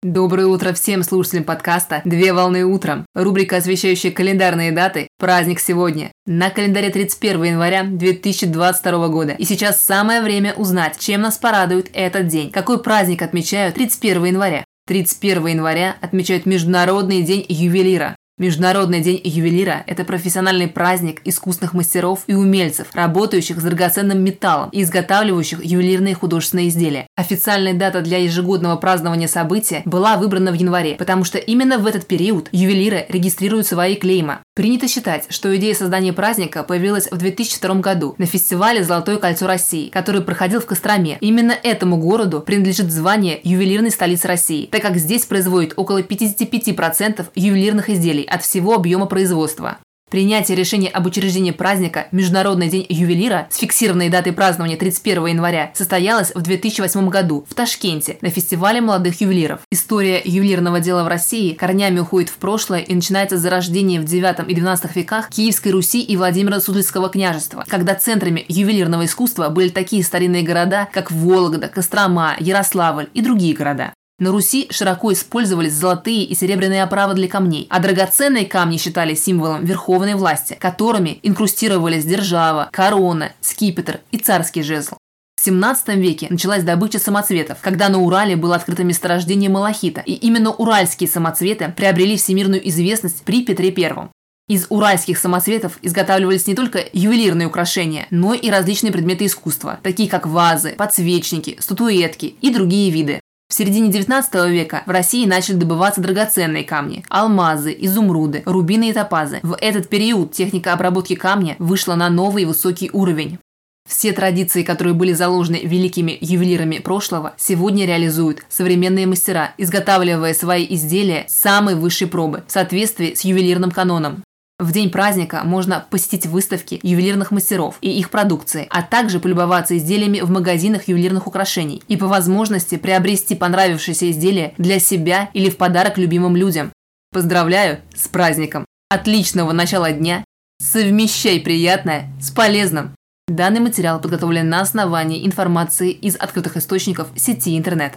Доброе утро всем слушателям подкаста «Две волны утром». Рубрика, освещающая календарные даты. Праздник сегодня. На календаре 31 января 2022 года. И сейчас самое время узнать, чем нас порадует этот день. Какой праздник отмечают 31 января? 31 января отмечают Международный день ювелира. Международный день ювелира – это профессиональный праздник искусных мастеров и умельцев, работающих с драгоценным металлом и изготавливающих ювелирные художественные изделия. Официальная дата для ежегодного празднования события была выбрана в январе, потому что именно в этот период ювелиры регистрируют свои клейма. Принято считать, что идея создания праздника появилась в 2002 году на фестивале «Золотое кольцо России», который проходил в Костроме. Именно этому городу принадлежит звание ювелирной столицы России, так как здесь производят около 55% ювелирных изделий от всего объема производства. Принятие решения об учреждении праздника Международный день ювелира с фиксированной датой празднования 31 января состоялось в 2008 году в Ташкенте на фестивале молодых ювелиров. История ювелирного дела в России корнями уходит в прошлое и начинается с зарождения в 9 и 12 веках Киевской Руси и Владимира Суздальского княжества, когда центрами ювелирного искусства были такие старинные города, как Вологда, Кострома, Ярославль и другие города. На Руси широко использовались золотые и серебряные оправы для камней, а драгоценные камни считались символом верховной власти, которыми инкрустировались держава, корона, скипетр и царский жезл. В 17 веке началась добыча самоцветов, когда на Урале было открыто месторождение малахита, и именно уральские самоцветы приобрели всемирную известность при Петре I. Из уральских самоцветов изготавливались не только ювелирные украшения, но и различные предметы искусства, такие как вазы, подсвечники, статуэтки и другие виды. В середине 19 века в России начали добываться драгоценные камни – алмазы, изумруды, рубины и топазы. В этот период техника обработки камня вышла на новый высокий уровень. Все традиции, которые были заложены великими ювелирами прошлого, сегодня реализуют современные мастера, изготавливая свои изделия самой высшей пробы в соответствии с ювелирным каноном. В день праздника можно посетить выставки ювелирных мастеров и их продукции, а также полюбоваться изделиями в магазинах ювелирных украшений и по возможности приобрести понравившееся изделие для себя или в подарок любимым людям. Поздравляю с праздником! Отличного начала дня! Совмещай приятное с полезным! Данный материал подготовлен на основании информации из открытых источников сети интернет.